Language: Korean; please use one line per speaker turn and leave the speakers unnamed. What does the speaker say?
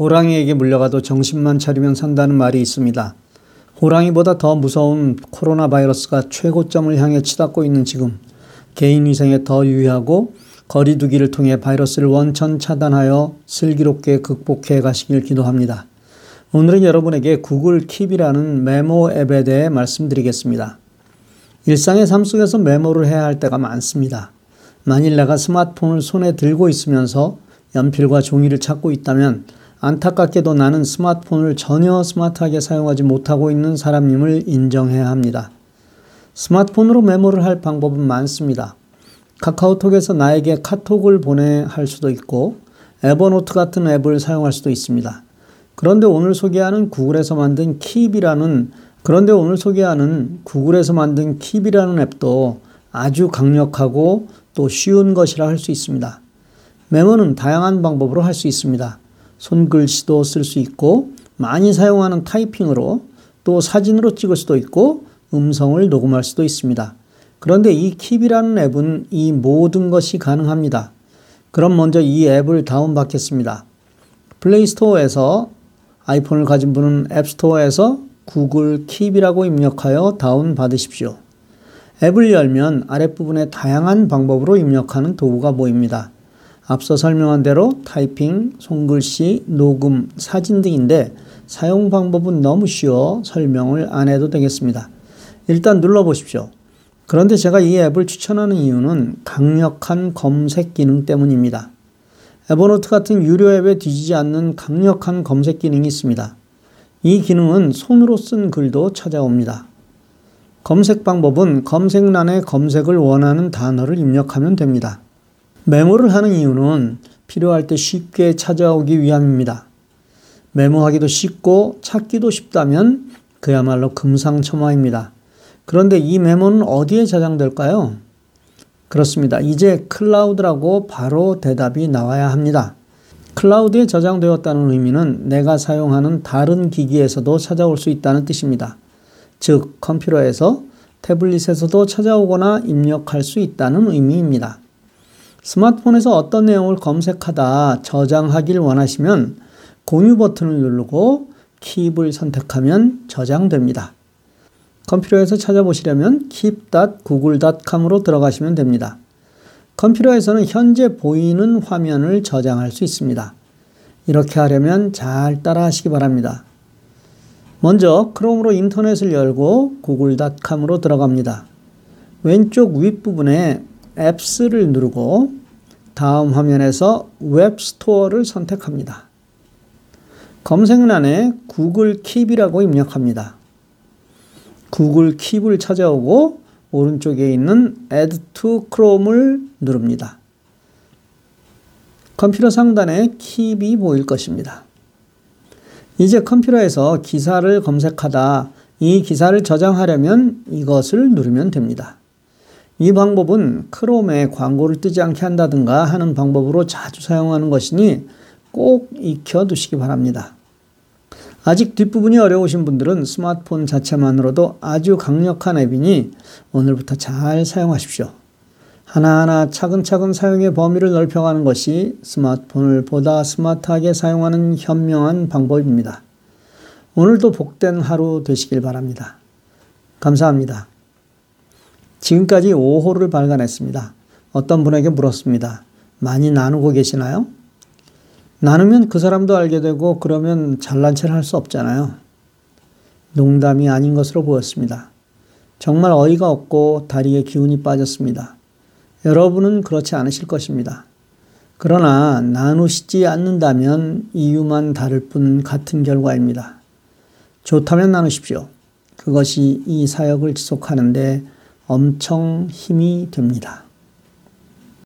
호랑이에게 물려가도 정신만 차리면 산다는 말이 있습니다. 호랑이보다 더 무서운 코로나 바이러스가 최고점을 향해 치닫고 있는 지금 개인 위생에 더 유의하고 거리두기를 통해 바이러스를 원천 차단하여 슬기롭게 극복해 가시길 기도합니다. 오늘은 여러분에게 구글 킵이라는 메모 앱에 대해 말씀드리겠습니다. 일상의 삶 속에서 메모를 해야 할 때가 많습니다. 만일 내가 스마트폰을 손에 들고 있으면서 연필과 종이를 찾고 있다면 안타깝게도 나는 스마트폰을 전혀 스마트하게 사용하지 못하고 있는 사람임을 인정해야 합니다. 스마트폰으로 메모를 할 방법은 많습니다. 카카오톡에서 나에게 카톡을 보내 할 수도 있고 에버노트 같은 앱을 사용할 수도 있습니다. 그런데 오늘 소개하는 구글에서 만든 킵이라는 그런데 오늘 소개하는 구글에서 만든 킵이라는 앱도 아주 강력하고 또 쉬운 것이라 할 수 있습니다. 메모는 다양한 방법으로 할 수 있습니다. 손글씨도 쓸 수 있고 많이 사용하는 타이핑으로 또 사진으로 찍을 수도 있고 음성을 녹음할 수도 있습니다. 그런데 이 킵이라는 앱은 이 모든 것이 가능합니다. 그럼 먼저 이 앱을 다운받겠습니다. 플레이스토어에서 아이폰을 가진 분은 앱스토어에서 구글 킵이라고 입력하여 다운받으십시오. 앱을 열면 아랫부분에 다양한 방법으로 입력하는 도구가 보입니다. 앞서 설명한 대로 타이핑, 손글씨, 녹음, 사진 등인데 사용 방법은 너무 쉬워 설명을 안 해도 되겠습니다. 일단 눌러보십시오. 그런데 제가 이 앱을 추천하는 이유는 강력한 검색 기능 때문입니다. 에버노트 같은 유료 앱에 뒤지지 않는 강력한 검색 기능이 있습니다. 이 기능은 손으로 쓴 글도 찾아옵니다. 검색 방법은 검색란에 검색을 원하는 단어를 입력하면 됩니다. 메모를 하는 이유는 필요할 때 쉽게 찾아오기 위함입니다. 메모하기도 쉽고 찾기도 쉽다면 그야말로 금상첨화입니다. 그런데 이 메모는 어디에 저장될까요? 그렇습니다. 이제 클라우드라고 바로 대답이 나와야 합니다. 클라우드에 저장되었다는 의미는 내가 사용하는 다른 기기에서도 찾아올 수 있다는 뜻입니다. 즉, 컴퓨터에서 태블릿에서도 찾아오거나 입력할 수 있다는 의미입니다. 스마트폰에서 어떤 내용을 검색하다 저장하길 원하시면 공유 버튼을 누르고 킵을 선택하면 저장됩니다. 컴퓨터에서 찾아보시려면 keep.google.com으로 들어가시면 됩니다. 컴퓨터에서는 현재 보이는 화면을 저장할 수 있습니다. 이렇게 하려면 잘 따라 하시기 바랍니다. 먼저 크롬으로 인터넷을 열고 google.com으로 들어갑니다. 왼쪽 윗부분에 Apps를 누르고 다음 화면에서 Web Store를 선택합니다. 검색란에 Google Keep이라고 입력합니다. Google Keep을 찾아오고 오른쪽에 있는 Add to Chrome을 누릅니다. 컴퓨터 상단에 킵이 보일 것입니다. 이제 컴퓨터에서 기사를 검색하다 이 기사를 저장하려면 이것을 누르면 됩니다. 이 방법은 크롬에 광고를 뜨지 않게 한다든가 하는 방법으로 자주 사용하는 것이니 꼭 익혀 두시기 바랍니다. 아직 뒷부분이 어려우신 분들은 스마트폰 자체만으로도 아주 강력한 앱이니 오늘부터 잘 사용하십시오. 하나하나 차근차근 사용의 범위를 넓혀가는 것이 스마트폰을 보다 스마트하게 사용하는 현명한 방법입니다. 오늘도 복된 하루 되시길 바랍니다. 감사합니다. 지금까지 5호를 발간했습니다. 어떤 분에게 물었습니다. 많이 나누고 계시나요? 나누면 그 사람도 알게 되고 그러면 잘난 체를 할 수 없잖아요. 농담이 아닌 것으로 보였습니다. 정말 어이가 없고 다리에 기운이 빠졌습니다. 여러분은 그렇지 않으실 것입니다. 그러나 나누시지 않는다면 이유만 다를 뿐 같은 결과입니다. 좋다면 나누십시오. 그것이 이 사역을 지속하는데 엄청 힘이 됩니다.